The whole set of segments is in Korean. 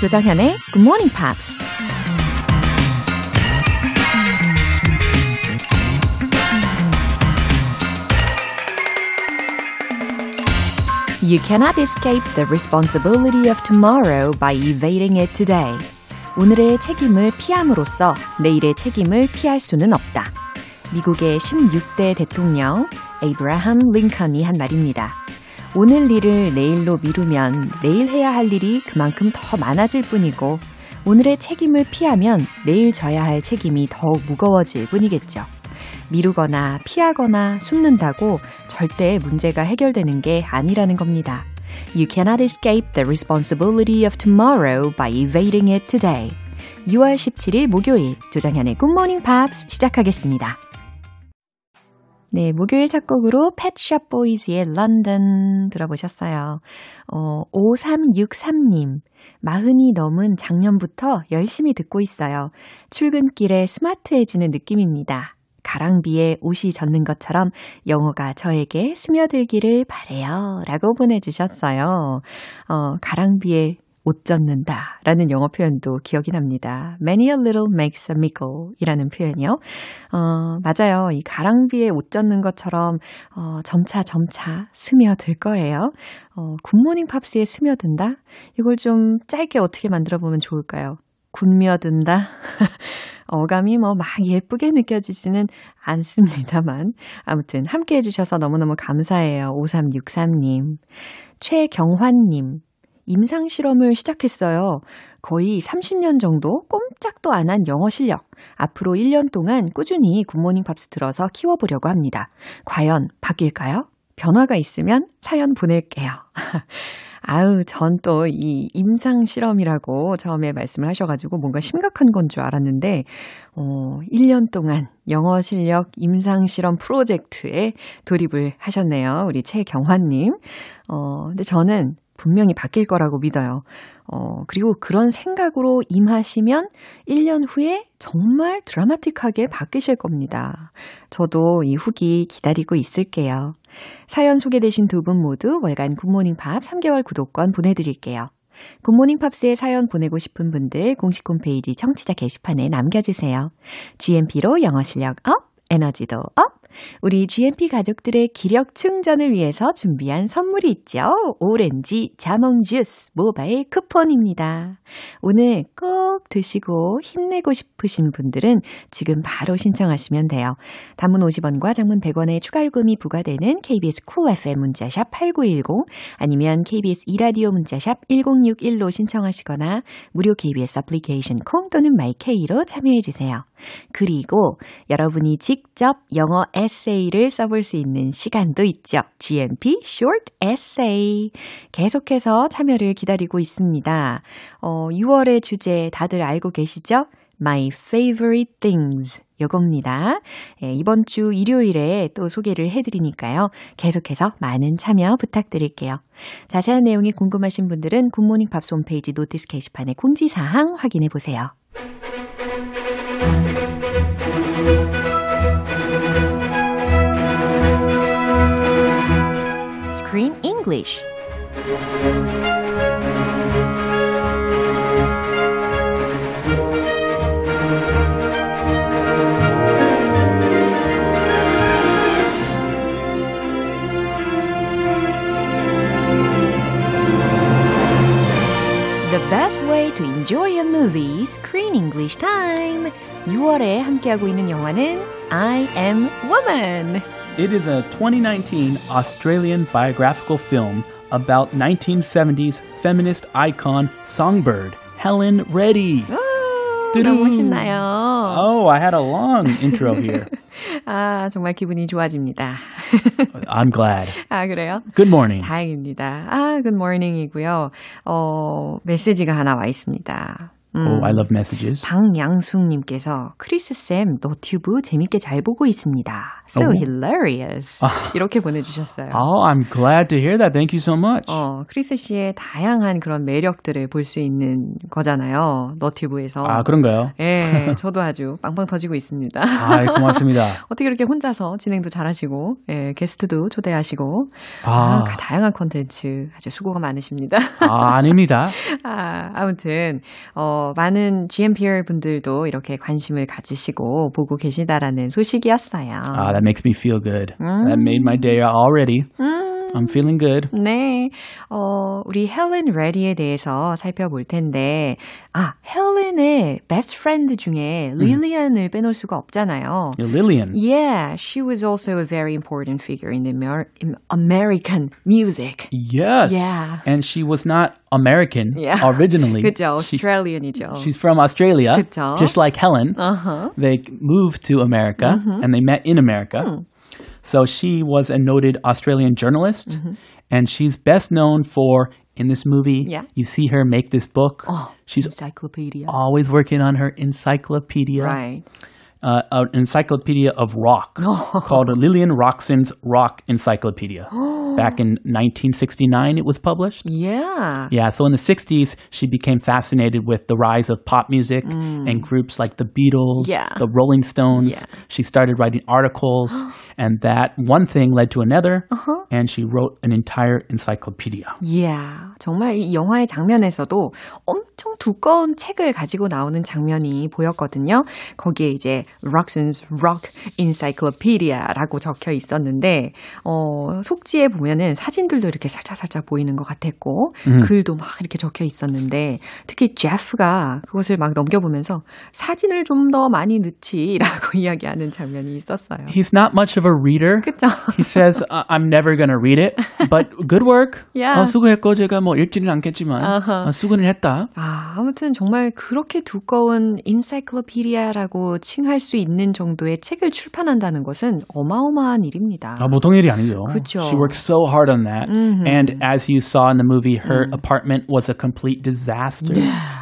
조장현의 Good Morning Pops. You cannot escape the responsibility of tomorrow by evading it today. 오늘의 책임을 피함으로써 내일의 책임을 피할 수는 없다. 미국의 16대 대통령 에이브라함 링컨이 한 말입니다. 오늘 일을 내일로 미루면 내일 해야 할 일이 그만큼 더 많아질 뿐이고 오늘의 책임을 피하면 내일 져야 할 책임이 더욱 무거워질 뿐이겠죠. 미루거나 피하거나 숨는다고 절대 문제가 해결되는 게 아니라는 겁니다. You cannot escape the responsibility of tomorrow by evading it today. 6월 17일 목요일 조장현의 Morning Pops 시작하겠습니다. 네, 목요일 첫 곡으로 펫샵 보이즈의 런던 들어보셨어요. 어, 5363님. 마흔이 넘은 작년부터 열심히 듣고 있어요. 출근길에 스마트해지는 느낌입니다. 가랑비에 옷이 젖는 것처럼 영어가 저에게 스며들기를 바래요. 라고 보내주셨어요. 어, 가랑비에 옷 젖는다 라는 영어 표현도 기억이 납니다. Many a little makes a mickle 이라는 표현이요. 어, 맞아요. 이 가랑비에 옷 젖는 것처럼, 어, 점차 점차 스며들 거예요. 어, 굿모닝 팝스에 스며든다? 이걸 좀 짧게 어떻게 만들어 보면 좋을까요? 굿며든다? 어감이 뭐 막 예쁘게 느껴지지는 않습니다만. 아무튼 함께 해주셔서 너무너무 감사해요. 5363님. 최경환님. 임상 실험을 시작했어요. 거의 30년 정도 꼼짝도 안 한 영어 실력. 앞으로 1년 동안 꾸준히 굿모닝 팝스 들어서 키워보려고 합니다. 과연 바뀔까요? 변화가 있으면 사연 보낼게요. 아우, 전 또 이 임상 실험이라고 처음에 말씀을 하셔가지고 뭔가 심각한 건 줄 알았는데, 어, 1년 동안 영어 실력 임상 실험 프로젝트에 돌입을 하셨네요. 우리 최경환님. 어, 근데 저는 분명히 바뀔 거라고 믿어요. 어, 그리고 그런 생각으로 임하시면 1년 후에 정말 드라마틱하게 바뀌실 겁니다. 저도 이 후기 기다리고 있을게요. 사연 소개되신 두 분 모두 월간 굿모닝 팝스 3개월 구독권 보내드릴게요. 굿모닝 팝스에 사연 보내고 싶은 분들 공식 홈페이지 청취자 게시판에 남겨주세요. GMP로 영어 실력 up, 에너지도 up! 우리 GMP 가족들의 기력 충전을 위해서 준비한 선물이 있죠. 오렌지 자몽 주스 모바일 쿠폰입니다. 오늘 꼭 드시고 힘내고 싶으신 분들은 지금 바로 신청하시면 돼요. 단문 50원과 장문 100원의 추가 요금이 부과되는 KBS Cool FM 문자샵 8910 아니면 KBS 이라디오 문자샵 1061로 신청하시거나 무료 KBS 애플리케이션 콩 또는 마이케이로 참여해 주세요. 그리고 여러분이 직접 영어 에세이를 써볼 수 있는 시간도 있죠. GMP Short Essay. 계속해서 참여를 기다리고 있습니다. 어, 6월의 주제 다들 알고 계시죠? My favorite things. 요겁니다. 예, 이번 주 일요일에 또 소개를 해드리니까요. 계속해서 많은 참여 부탁드릴게요. 자세한 내용이 궁금하신 분들은 굿모닝 팝스 홈페이지 notice 게시판에 공지사항 확인해 보세요. English. The best way to enjoy a movie, Screen English Time. 6월에 함께하고 있는 영화는 I Am Woman. It is a 2019 Australian biographical film about 1970s feminist icon songbird Helen Reddy. 오, 너무 신나요. Oh, I had a long intro here. 아, 정말 기분이 좋아집니다. I'm glad. 아, 그래요? Good morning. 다행입니다. 아, good morning이고요. 어, 메시지가 하나 와 있습니다. Oh, I love messages. 방양숙님께서 크리스쌤 너튜브 재밌게 잘 보고 있습니다. So 오. hilarious. 이렇게 보내주셨어요. Oh, I'm glad to hear that. Thank you so much. 어, 크리스 씨의 다양한 그런 매력들을 볼 수 있는 거잖아요. 너튜브에서. 아, 그런가요? 예, 저도 아주 빵빵 터지고 있습니다. 아, 고맙습니다. 어떻게 이렇게 혼자서 진행도 잘하시고, 예, 게스트도 초대하시고, 아. 아, 다양한 콘텐츠 아주 수고가 많으십니다. 아, 아닙니다. 아, 아무튼, 어, 많은 GMPR 분들도 이렇게 관심을 가지시고 보고 계시다라는 소식이었어요. Ah, that makes me feel good. That made my day mm. already. Mm. I'm feeling good. 네. 어, 우리 헬렌 레디에 대해서 살펴볼 텐데, 아, 헬렌의 베스트 프렌드 중에 릴리안을 빼놓을 수가 없잖아요. You're Lillian. Yeah, she was also a very important figure in the Amer- in American music. Yes. Yeah. And she was not American Yeah. originally. 그죠? She- Australian이죠. she's from Australia, 그쵸? just like Helen. uh-huh. They moved to America and they met in America. So she was a noted Australian journalist, mm-hmm. and she's best known for in this movie. Yeah. You see her make this book. Oh, she's encyclopedia. always working on her encyclopedia. Right uh, an encyclopedia of rock called Lillian Roxon's Rock Encyclopedia. Back in 1969, it was published. Yeah. Yeah, so in the 60s, she became fascinated with the rise of pop music and groups like the Beatles, Yeah. the Rolling Stones. Yeah. She started writing articles, and that one thing led to another, and she wrote an entire encyclopedia. Yeah. 정말 이 영화의 장면에서도 엄청 두꺼운 책을 가지고 나오는 장면이 보였거든요. 거기에 이제 Roxanne's Rock Encyclopedia라고 적혀 있었는데, 어, 속지에 보면은 사진들도 이렇게 살짝살짝 보이는 것 같았고, 글도 막 이렇게 적혀 있었는데, 특히 제프가 그것을 막 넘겨보면서 사진을 좀 더 많이 넣지라고 이야기하는 장면이 있었어요. He's not much of a reader. 그쵸? He says, I'm never to read it, but good work. Yeah. 어, 수고했고, 제가 뭐 읽지는 않겠지만, 아하. 어, 수고는 했다. 아, 아무튼 정말 그렇게 두꺼운 인사이클로피디아라고 칭할 수 있는 정도의 책을 출판한다는 것은 어마어마한 일입니다. 아, 보통 일이 아니죠. 그쵸. She worked so hard on that. And as you saw in the movie, her apartment was a complete disaster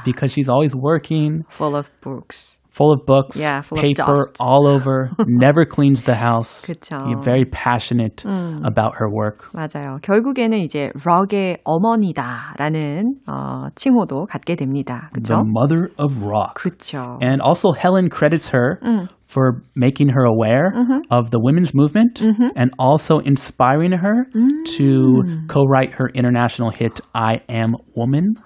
because she's always working, Full of books. full of books, Yeah, full of paper dust. all over, never cleans the house. 그쵸. You're very passionate about her work. 맞아요. 결국에는 이제 럭의 어머니다라는 어, 칭호도 갖게 됩니다. The 그렇죠? mother of rock. 그렇죠. And also, Helen credits her For making her aware of the women's movement and also inspiring her to co write her international hit, I Am Woman.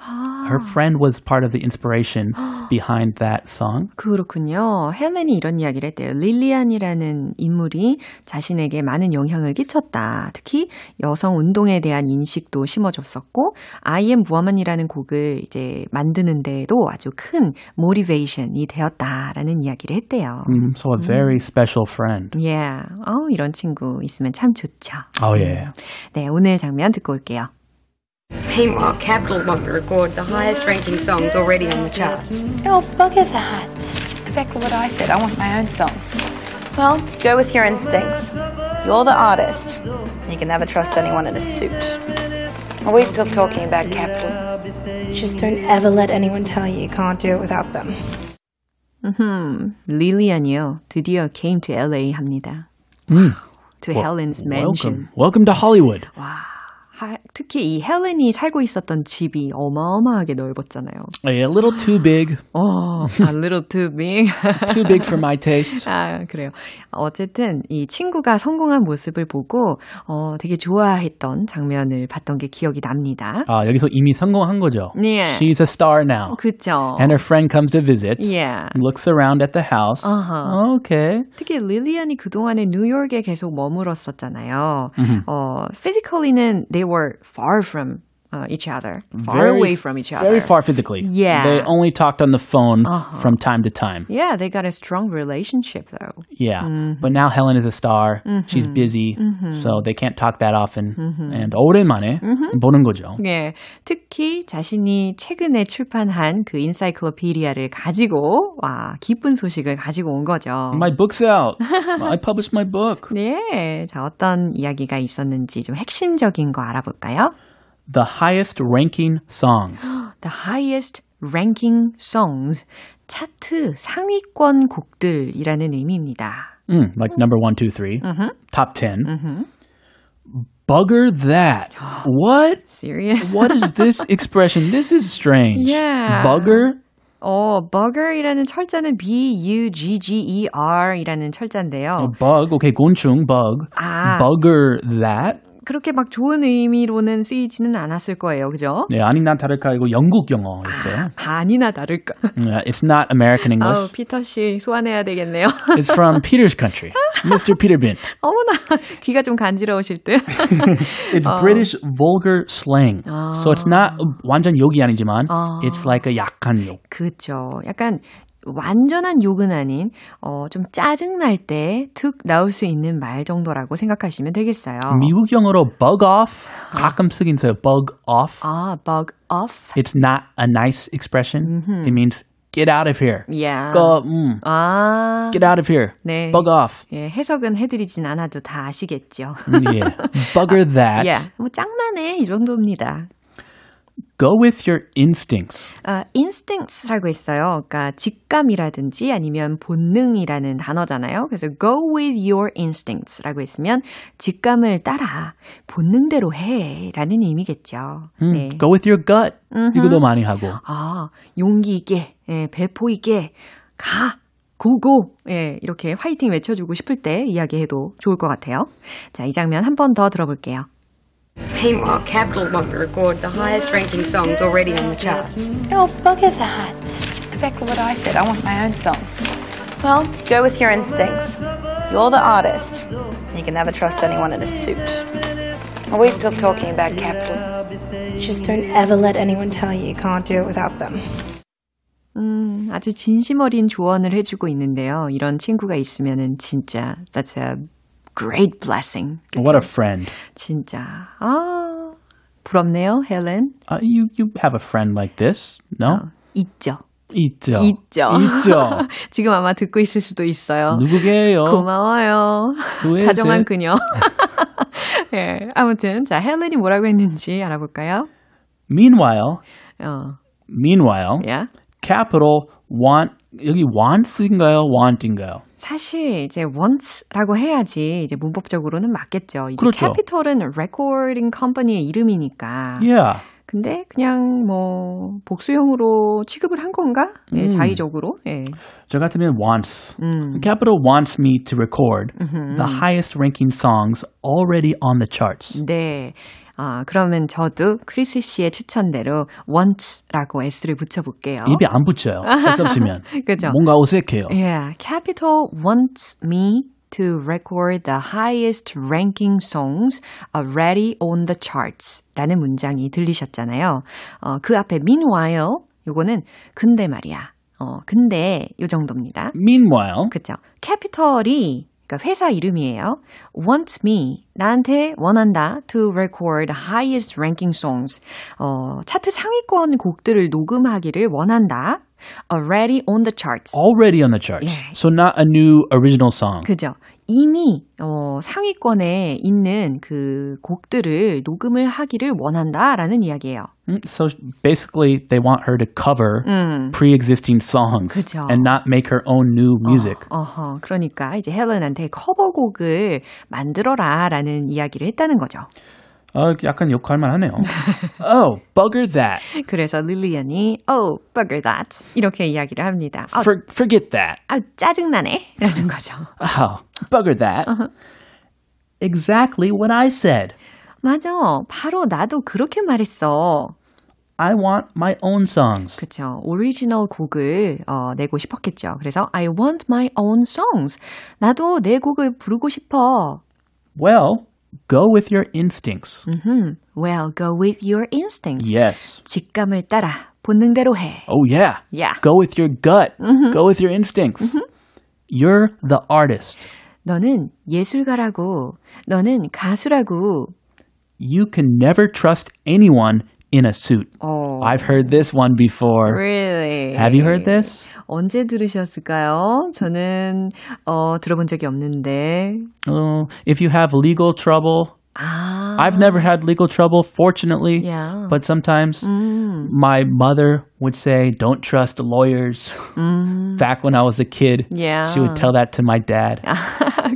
Her friend was part of the inspiration behind that song. 그렇군요. 헬렌이 이런 이야기를 했대요. 릴리안이라는 인물이 자신에게 많은 영향을 끼쳤다. 특히 여성 운동에 대한 인식도 심어줬었고, I am woman이라는 곡을 이제 만드는 데에도 아주 큰 모티베이션이 되었다라는 이야기를 했대요. Mm, So, a very special friend. Yeah. 어, 이런 친구 있으면 참 좋죠. Oh, yeah. 네, 오늘 장면 듣고 올게요. Meanwhile, Capital want to record the highest ranking songs already on the charts. Oh, bugger that. Exactly what I said. I want my own songs. Well, go with your instincts. You're the artist. You can never trust anyone in a suit. Are we still talking about Capital? Just don't ever let anyone tell you you can't do it without them. 음, 릴리안이요. 드디어 came to LA 합니다. to Helen's mansion. Welcome. Welcome to Hollywood. 하, 특히 이 헬렌이 살고 있었던 집이 어마어마하게 넓었잖아요. A little too big, 어, a little too big. too big for my taste. 아, 그래요. 어쨌든 이 친구가 성공한 모습을 보고 어, 되게 좋아했던 장면을 봤던 게 기억이 납니다. 아, 여기서 이미 성공한 거죠. 네. She's a star now. 그죠? And her friend comes to visit. Yeah. Looks around at the house. Uh-huh. Okay. 특히 릴리안이 그동안에 뉴욕에 계속 머물었었잖아요. 어, physically는 they were far from uh, each other. Far Very- away from each other. Very far physically. Yeah. They only talked on the phone from time to time. Yeah, they got a strong relationship though. Yeah. Mm-hmm. But now Helen is a star. She's busy. So they can't talk that often. And 오랜만에 보는 거죠. 예, 특히 자신이 최근에 출판한 그 인사이클로피디아를 가지고 와 기쁜 소식을 가지고 온 거죠. My book's out. I published my book. 네, 자 어떤 이야기가 있었는지 좀 핵심적인 거 알아볼까요? The highest ranking songs. The highest ranking songs. 차트 상위권 곡들이라는 의미입니다. Mm, like number one, two, three, top 10. Bugger that. what? Serious? What is this expression? This is strange. Yeah. Bugger? 어, bugger이라는 철자는 B-U-G-G-E-R 이라는 철자인데요. bug. Okay, 곤충, bug. 아. Bugger that. 그렇게 막 좋은 의미로는 쓰이지는 않았을 거예요. 그죠? 네, 아니나 다를까 이거 영국 영어였어요. 반이나 다를까? Yeah, it's not American English. 아우, 피터 씨 소환해야 되겠네요. It's from Peter's country. Mr. Peter Bint. 어머나, 귀가 좀 간지러우실 듯. It's British vulgar slang. So it's not 완전 욕이 아니지만 it's like a 약한 욕. 그죠. 약간 완전한 욕은 아닌 어, 좀 짜증 날 때 툭 나올 수 있는 말 정도라고 생각하시면 되겠어요. 미국 영어로 bug off 가끔 쓰긴 써요. bug off. 아, bug off. It's not a nice expression. It means get out of here. Yeah. go, 음, 아, get out of here. 네. bug off. 예, 해석은 해드리진 않아도 다 아시겠죠. yeah. Bugger that. 예, 뭐 짱나네 이 정도입니다. Go with your instincts. 아, instincts라고 있어요. 그러니까 직감이라든지 아니면 본능이라는 단어잖아요. 그래서 go with your instincts라고 있으면 직감을 따라 본능대로 해라는 의미겠죠. 음, 네. Go with your gut. 이거도 많이 하고. 아, 용기 있게, 예, 배포 있게 가. 고고! 예, 이렇게 화이팅 외쳐주고 싶을 때 이야기해도 좋을 것 같아요. 자, 이 장면 한 번 더 들어볼게요. Meanwhile, Capital want to record the highest ranking songs already on the charts. Oh, bugger that. Exactly what I said. I want my own songs. Well, go with your instincts. You're the artist. You can never trust anyone in a suit. Always still talking about capital. Just don't ever let anyone tell you you can't do it without them. 음, 아주 진심 어린 조언을 해주고 있는데요. 이런 친구가 있으면은 진짜 that's a great blessing. What a friend. 진짜 아 부럽네요, 헬렌. Uh, you you have a friend like this? No? 있죠. 있죠. 있죠. 있죠. 지금 아마 듣고 있을 수도 있어요. 누구게요? 고마워요. Who is 다정한 it? 그녀. 예, 아무튼 자 헬렌이 뭐라고 했는지 알아볼까요? Meanwhile, 어, meanwhile, 야. capital want 여기 wants인가요? want인가요? 사실 이제 wants라고 해야지 이제 문법적으로는 맞겠죠. 이제 그렇죠. 캐피털은 recording company의 이름이니까. Yeah. 근데 그냥 뭐 복수형으로 취급을 한 건가? 예, 음. 자의적으로. 예. 저 같으면 wants. 음. Capital wants me to record the highest ranking songs already on the charts. 네. 아, 그러면 저도 크리스 씨의 추천대로 wants라고 s를 붙여볼게요. 입에 안 붙여요. S 없으면. 그죠? 뭔가 어색해요. Yeah, Capital wants me to record the highest ranking songs already on the charts 라는 문장이 들리셨잖아요. 어, 그 앞에 meanwhile 요거는 근데 말이야. 어, 근데 요 정도입니다. Meanwhile, 그죠? 캐피털이 그러니까 회사 이름이에요. wants me 나한테 원한다 to record highest ranking songs. 어, 차트 상위권 곡들을 녹음하기를 원한다. Already on the charts. already on the charts. Yeah. So not a new original song. 그죠? 이미 어, 상위권에 있는 그 곡들을 녹음을 하기를 원한다라는 이야기예요. Mm, So basically, they want her to cover pre-existing songs 그죠. and not make her own new music. 어허, 그러니까 이제 헬렌한테 커버곡을 만들어라라는 이야기를 했다는 거죠. 어, 약간 욕할만 하네요. oh, bugger that. 그래서 릴리안이 oh, bugger that 이렇게 이야기를 합니다. 아, For, forget that. 아 짜증나네 라는 거죠. Oh, bugger that. Exactly what I said. 맞아. 바로 나도 그렇게 말했어. I want my own songs. 그쵸. 오리지널 곡을 어, 내고 싶었겠죠. 그래서 I want my own songs. 나도 내 곡을 부르고 싶어. Well, go with your instincts. 음, well, go with your instincts. Yes. 직감을 따라 본능대로 해. Oh, yeah. Yeah. Go with your gut. Go with your instincts. You're the artist. 너는 예술가라고. 너는 가수라고. You can never trust anyone in a suit. 어, I've heard this one before. really? Have you heard this? 언제 들으셨을까요? 저는 어, 들어본 적이 없는데. Oh, if you have legal trouble, 아. I've never had legal trouble, fortunately. Yeah. But sometimes 음. my mother would say, don't trust lawyers. Back when I was a kid, Yeah. she would tell that to my dad.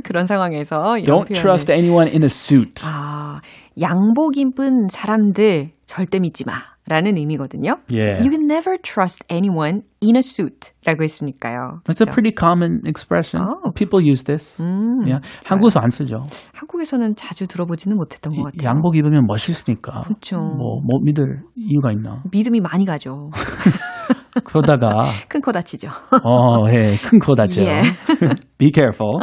그런 상황에서 Don't 표현을. trust anyone in a suit. 아, 양복 입은 사람들 절대 믿지 마. 라는 의미거든요. Yeah. You can never trust anyone in a suit. 라고 했으니까요. It's a pretty common expression. Oh. People use this. yeah. 한국에서 안 쓰죠. 한국에서는 자주 들어보지는 못했던 것 같아요. 양복 입으면 멋있으니까. 그렇죠. 뭐, 뭐 믿을 이유가 있나. 믿음이 많이 가죠. 그러다가, 큰 코 다치죠. 어, 예, 큰 코 다치죠. 예. Be careful.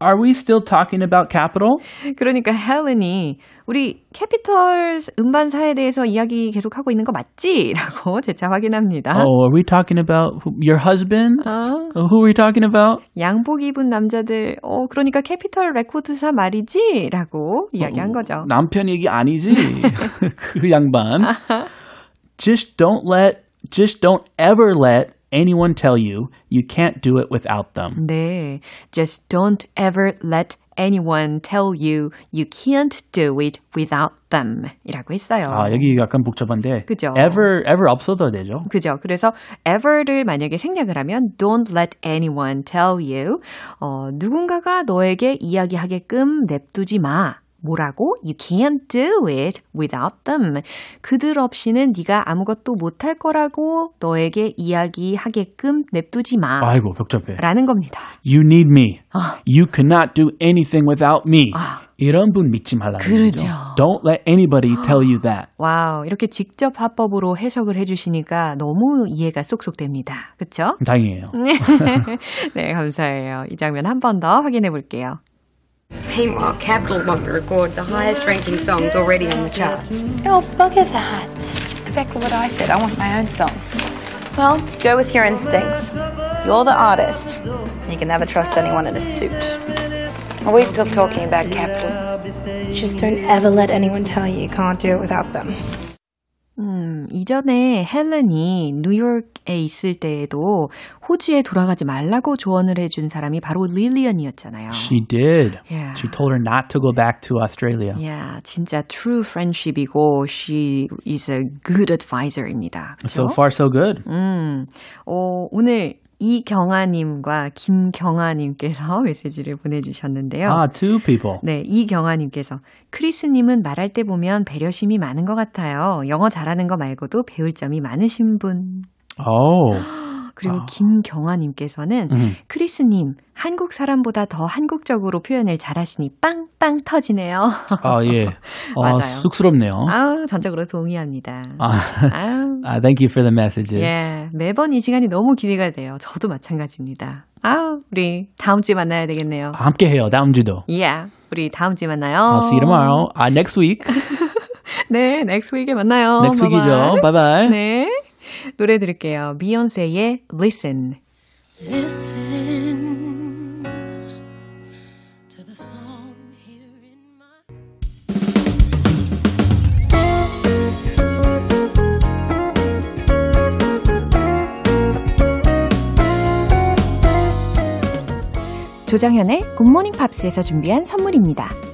Are we still talking about Capitol? 그러니까 헬렌이 우리 캐피털 음반사에 대해서 이야기 계속하고 있는 거 맞지? 라고 재차 확인합니다. Oh, are we talking about your husband? 어, Who are we talking about? 양복 입은 남자들, 어, 그러니까 캐피털 레코드사 말이지? 라고 이야기한 거죠. 남편 얘기 아니지? 그 양반. Just don't let, just don't ever let anyone tell you you can't do it without them. 네. Just don't ever let anyone tell you you can't do it without them. 이라고 했어요. 아, 여기 약간 복잡한데. 그죠. ever, ever 없어도 되죠. 그죠. 그래서 ever를 만약에 생략을 하면 don't let anyone tell you. 어, 누군가가 너에게 이야기하게끔 냅두지 마. 뭐라고? You can't do it without them. 그들 없이는 네가 아무것도 못할 거라고 너에게 이야기하게끔 냅두지 마. 아이고, 복잡해. 라는 겁니다. You need me. You cannot do anything without me. 이런 분 믿지 말라는 그러죠. 거죠. Don't let anybody tell you that. 와우, 이렇게 직접 화법으로 해석을 해주시니까 너무 이해가 쏙쏙 됩니다. 그쵸? 다행이에요. 네, 감사해요. 이 장면 한 번 더 확인해 볼게요. Meanwhile, Capital want to record the highest ranking songs already on the charts. Oh, bugger that. Exactly what I said. I want my own songs. Well, go with your instincts. You're the artist. You can never trust anyone in a suit. Are we still talking about Capital? Just don't ever let anyone tell you you can't do it without them. 음, 이전에 헬렌이 뉴욕에 있을 때에도 호주에 돌아가지 말라고 조언을 해준 사람이 바로 릴리언이었잖아요. She did. Yeah. She told her not to go back to Australia. 야, 진짜 true friendship이고 she is a good advisor입니다. So 그렇죠? far, so good. 음, 어, 오늘 이경아님과 김경아님께서 메시지를 보내주셨는데요. Ah, two people. 네, 이경아님께서 크리스님은 말할 때 보면 배려심이 많은 것 같아요. 영어 잘하는 거 말고도 배울 점이 많으신 분. Oh. 그리고 김경아님께서는 음. 크리스님 한국 사람보다 더 한국적으로 표현을 잘하시니 빵빵 터지네요. 아, 예. 어, 맞아요. 쑥스럽네요. 아우 전적으로 동의합니다. 아, 아우. uh, thank you for the messages. 예, 매번 이 시간이 너무 기대가 돼요. 저도 마찬가지입니다. 아, 우리 다음 주에 만나야 되겠네요. 함께 해요. 다음 주도. 예, 우리 다음 주에 만나요. I'll see you tomorrow. Uh, next week. 네, next week에 만나요. next week이죠. Bye bye. 네, 노래 들을게요. 비욘세의 Listen. 조정현의 굿모닝 팝스에서 준비한 선물입니다.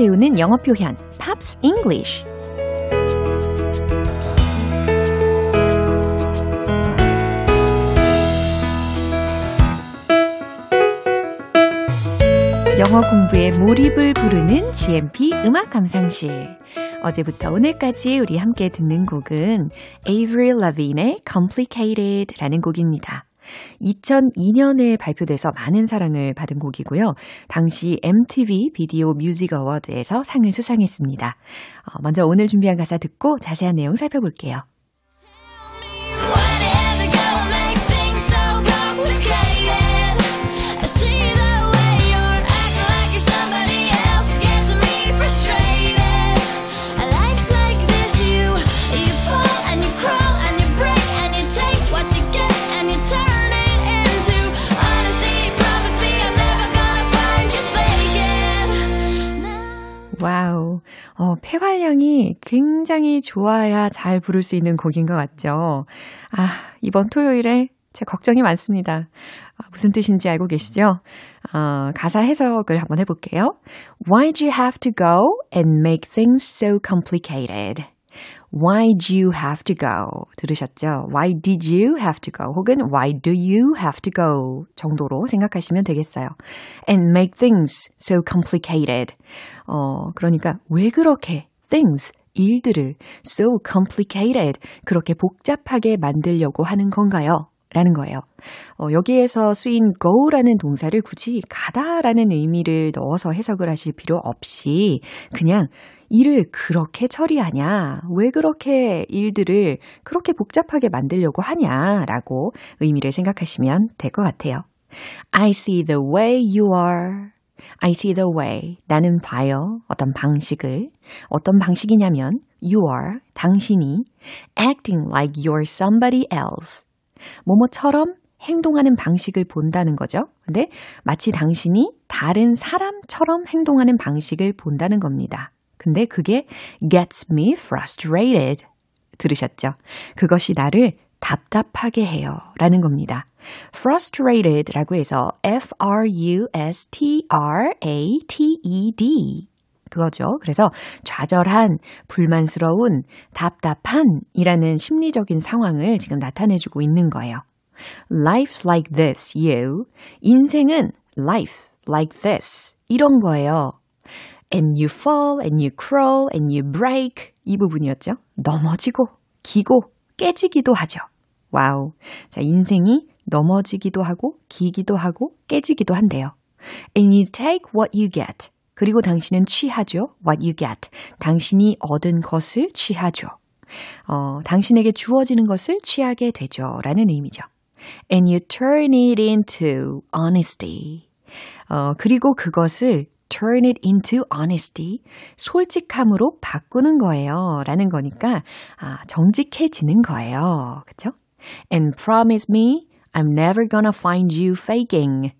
배우는 영어 표현 Pops English 영어 공부에 몰입을 부르는 GMP 음악 감상실. 어제부터 오늘까지 우리 함께 듣는 곡은 Avril Lavigne의 Complicated라는 곡입니다. 2002년에 발표돼서 많은 사랑을 받은 곡이고요. 당시 MTV 비디오 뮤직 어워드에서 상을 수상했습니다. 어, 먼저 오늘 준비한 가사 듣고 자세한 내용 살펴볼게요. 어, 폐활량이 굉장히 좋아야 잘 부를 수 있는 곡인 것 같죠? 아, 이번 토요일에 제 걱정이 많습니다. 아, 무슨 뜻인지 알고 계시죠? 어, 가사 해석을 한번 해볼게요. Why'd you have to go and make things so complicated? Why'd you have to go? 들으셨죠? Why did you have to go? 혹은 Why do you have to go? 정도로 생각하시면 되겠어요. And make things so complicated. 어, 그러니까 왜 그렇게 things 일들을 so complicated 그렇게 복잡하게 만들려고 하는 건가요? 라는 거예요. 어, 여기에서 쓰인 go라는 동사를 굳이 가다라는 의미를 넣어서 해석을 하실 필요 없이 그냥 일을 그렇게 처리하냐? 왜 그렇게 일들을 그렇게 복잡하게 만들려고 하냐? 라고 의미를 생각하시면 될 것 같아요. I see the way you are. I see the way. 나는 봐요. 어떤 방식을. 어떤 방식이냐면, you are. 당신이. acting like you're somebody else. 뭐뭐처럼 행동하는 방식을 본다는 거죠. 근데 마치 당신이 다른 사람처럼 행동하는 방식을 본다는 겁니다. 근데 그게 gets me frustrated. 들으셨죠? 그것이 나를 답답하게 해요. 라는 겁니다. frustrated 라고 해서 F-R-U-S-T-R-A-T-E-D. 그거죠. 그래서 좌절한, 불만스러운, 답답한 이라는 심리적인 상황을 지금 나타내주고 있는 거예요. Life like this, you. 인생은 life like this. 이런 거예요. And you fall, and you crawl, and you break. 이 부분이었죠. 넘어지고, 기고, 깨지기도 하죠. 와우. 자, 인생이 넘어지기도 하고, 기기도 하고, 깨지기도 한대요. And you take what you get. 그리고 당신은 취하죠. What you get. 당신이 얻은 것을 취하죠. 어, 당신에게 주어지는 것을 취하게 되죠. 라는 의미죠. And you turn it into honesty. 어, 그리고 그것을 turn it into honesty. 솔직함으로 바꾸는 거예요. 라는 거니까, 아, 정직해지는 거예요. 그쵸? And promise me I'm never gonna find you faking.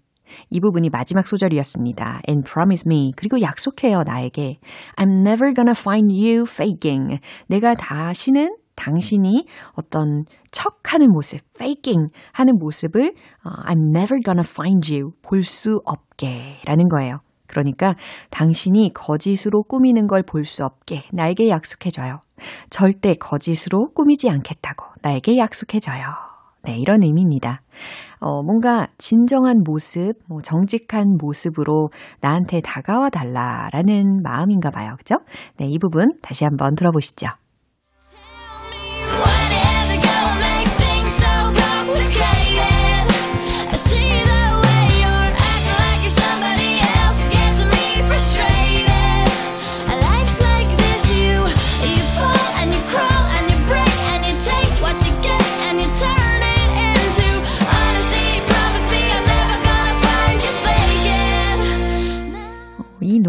이 부분이 마지막 소절이었습니다. And promise me. 그리고 약속해요, 나에게. I'm never gonna find you faking. 내가 다시는 당신이 어떤 척 하는 모습, faking 하는 모습을 uh, I'm never gonna find you 볼 수 없게 라는 거예요. 그러니까 당신이 거짓으로 꾸미는 걸 볼 수 없게 나에게 약속해줘요. 절대 거짓으로 꾸미지 않겠다고 나에게 약속해줘요. 네, 이런 의미입니다. 어, 뭔가 진정한 모습, 뭐 정직한 모습으로 나한테 다가와 달라라는 마음인가 봐요. 그죠? 네, 이 부분 다시 한번 들어보시죠.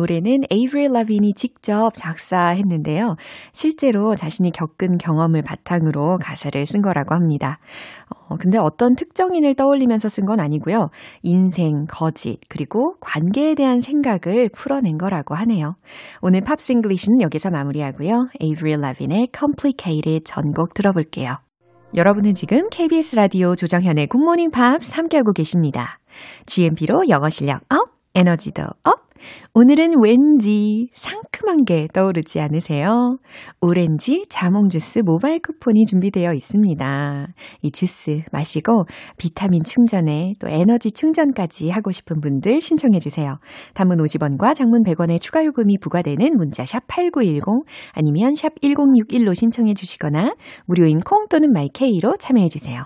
노래는 에이브릴 라빈이 직접 작사했는데요. 실제로 자신이 겪은 경험을 바탕으로 가사를 쓴 거라고 합니다. 어, 근데 어떤 특정인을 떠올리면서 쓴 건 아니고요. 인생, 거짓, 그리고 관계에 대한 생각을 풀어낸 거라고 하네요. 오늘 Pops English는 여기서 마무리하고요. 에이브릴 라빈의 Complicated 전곡 들어볼게요. 여러분은 지금 KBS 라디오 조정현의 굿모닝 팝스 함께하고 계십니다. GMP로 영어 실력 up, 에너지도 up, 오늘은 왠지 상큼한 게 떠오르지 않으세요? 오렌지 자몽 주스 모바일 쿠폰이 준비되어 있습니다. 이 주스 마시고 비타민 충전에 또 에너지 충전까지 하고 싶은 분들 신청해 주세요. 단문 50원과 장문 100원의 추가 요금이 부과되는 문자 샵 8910 아니면 샵 1061로 신청해 주시거나 무료인 콩 또는 마이케이로 참여해 주세요.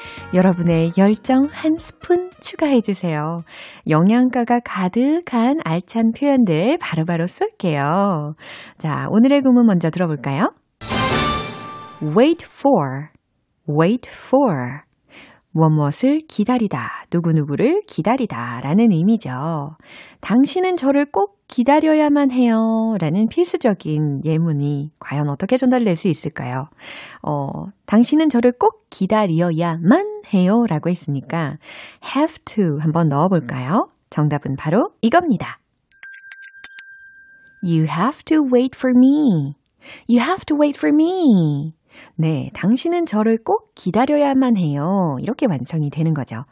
여러분의 열정 한 스푼 추가해주세요. 영양가가 가득한 알찬 표현들 바로바로 쏠게요. 자, 오늘의 구문 먼저 들어볼까요? wait for, wait for. 무엇무엇을 기다리다, 누구누구를 기다리다 라는 의미죠. 당신은 저를 꼭 기다려야만 해요 라는 필수적인 예문이 과연 어떻게 전달될 수 있을까요? 어, 당신은 저를 꼭 기다려야만 해요 라고 했으니까 have to 한번 넣어볼까요? 정답은 바로 이겁니다. You have to wait for me. You have to wait for me. 네, 당신은 저를 꼭 기다려야만 해요. 이렇게 완성이 되는 거죠.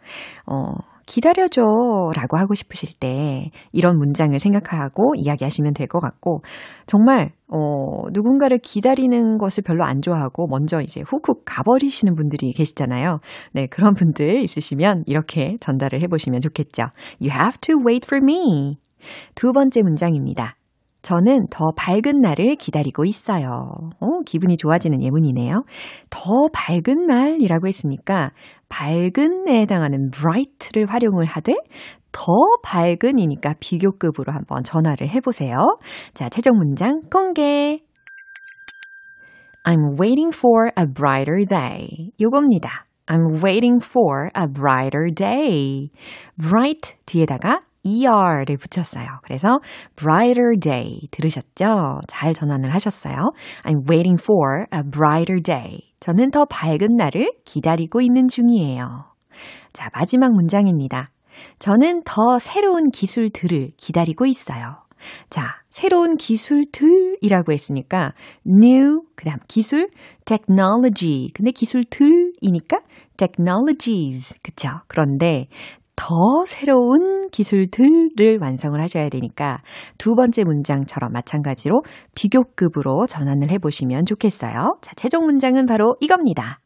어, 기다려줘 라고 하고 싶으실 때 이런 문장을 생각하고 이야기하시면 될 것 같고, 정말, 어, 누군가를 기다리는 것을 별로 안 좋아하고 먼저 이제 훅훅 가버리시는 분들이 계시잖아요. 네, 그런 분들 있으시면 이렇게 전달을 해보시면 좋겠죠. You have to wait for me. 두 번째 문장입니다. 저는 더 밝은 날을 기다리고 있어요. 어, 기분이 좋아지는 예문이네요. 더 밝은 날이라고 했으니까 밝은에 해당하는 bright를 활용을 하되 더 밝은이니까 비교급으로 한번 전화를 해보세요. 자, 최종 문장 공개. I'm waiting for a brighter day. 요겁니다. I'm waiting for a brighter day. bright 뒤에다가 er를 붙였어요. 그래서 brighter day 들으셨죠? 잘 전환을 하셨어요. I'm waiting for a brighter day. 저는 더 밝은 날을 기다리고 있는 중이에요. 자, 마지막 문장입니다. 저는 더 새로운 기술들을 기다리고 있어요. 자, 새로운 기술들이라고 했으니까 new 그다음 기술 technology 근데 기술들이니까 technologies 그쵸? 그런데 더 새로운 기술들을 완성을 하셔야 되니까 두 번째 문장처럼 마찬가지로 비교급으로 전환을 해보시면 좋겠어요. 자, 최종 문장은 바로 이겁니다.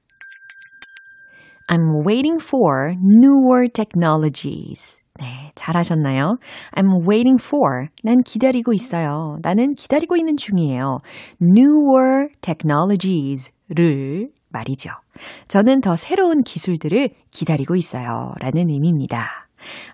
I'm waiting for newer technologies. 네, 잘하셨나요? I'm waiting for. 난 기다리고 있어요. 나는 기다리고 있는 중이에요. newer technologies를 말이죠. 저는 더 새로운 기술들을 기다리고 있어요. 라는 의미입니다.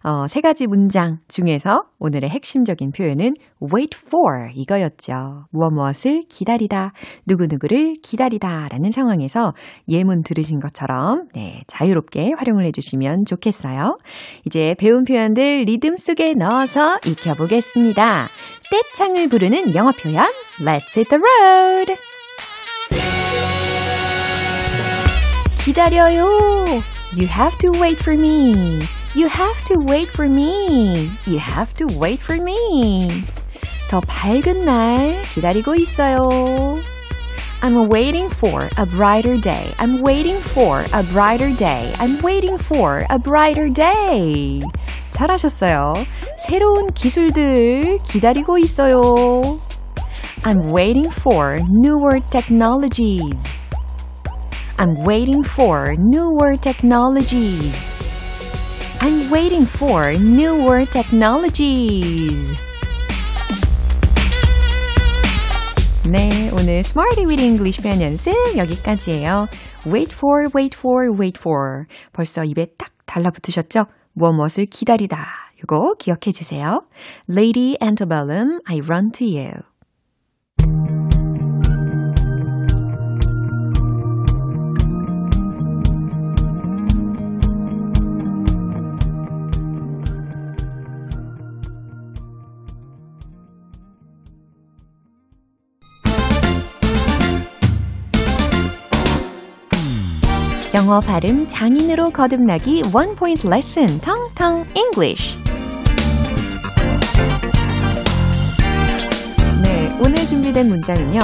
어, 세 가지 문장 중에서 오늘의 핵심적인 표현은 wait for 이거였죠. 무엇 무엇을 기다리다, 누구누구를 기다리다 라는 상황에서 예문 들으신 것처럼 네, 자유롭게 활용을 해주시면 좋겠어요. 이제 배운 표현들 리듬 속에 넣어서 익혀보겠습니다. 떼창을 부르는 영어 표현 Let's hit the road! 기다려요. You have to wait for me. You have to wait for me. You have to wait for me. 더 밝은 날 기다리고 있어요. I'm waiting for a brighter day. I'm waiting for a brighter day. I'm waiting for a brighter day. 잘하셨어요. 새로운 기술들 기다리고 있어요. I'm waiting for newer technologies. I'm waiting for newer technologies. I'm waiting for newer technologies. 네, 오늘 Smarty with English 표현 연습 여기까지예요. Wait for, wait for, wait for. 벌써 입에 딱 달라붙으셨죠? 무엇 무엇을 기다리다. 이거 기억해 주세요. Lady Antebellum, I run to you. 영어 발음 장인으로 거듭나기 원 포인트 레슨 텅텅 English. 네, 오늘 준비된 문장은요.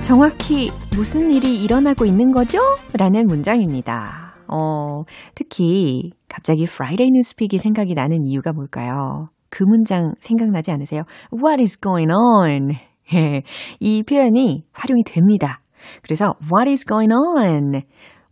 정확히 무슨 일이 일어나고 있는 거죠? 라는 문장입니다. 어, 특히 갑자기 Friday Newspeak이 생각이 나는 이유가 뭘까요? 그 문장 생각나지 않으세요? What is going on? 이 표현이 활용이 됩니다. 그래서 What is going on?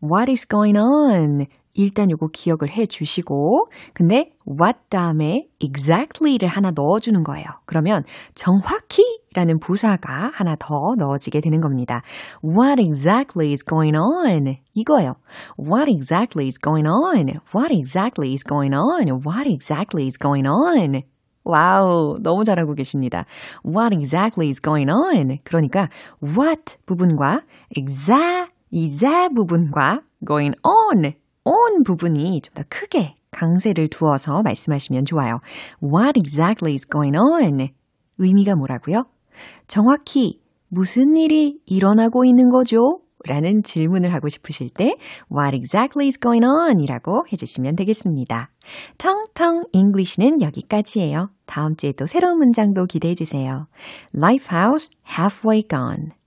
What is going on? 일단 요거 기억을 해 주시고, 근데 what 다음에 exactly를 하나 넣어주는 거예요. 그러면 정확히 라는 부사가 하나 더 넣어지게 되는 겁니다. What exactly is going on? 이거예요. What exactly is going on? What exactly is going on? What exactly is going on? 와우, 너무 잘하고 계십니다. What exactly is going on? 그러니까 what 부분과 exact, exact 부분과 going on, on 부분이 좀 더 크게 강세를 두어서 말씀하시면 좋아요. What exactly is going on? 의미가 뭐라고요? 정확히 무슨 일이 일어나고 있는 거죠? 라는 질문을 하고 싶으실 때 What exactly is going on? 이라고 해주시면 되겠습니다. 텅텅 English는 여기까지예요. 다음 주에 또 새로운 문장도 기대해 주세요. Lifehouse Halfway Gone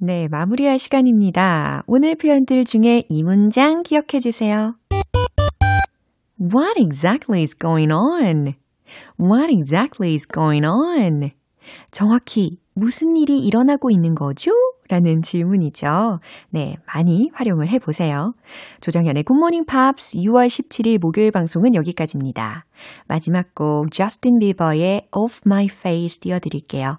네, 마무리할 시간입니다. 오늘 표현들 중에 이 문장 기억해 주세요. What exactly is going on? What exactly is going on? 정확히 무슨 일이 일어나고 있는 거죠? 라는 질문이죠. 네, 많이 활용을 해보세요. 조정현의 굿모닝 팝스 6월 17일 목요일 방송은 여기까지입니다. 마지막 곡 저스틴 비버의 Off My Face 띄워드릴게요.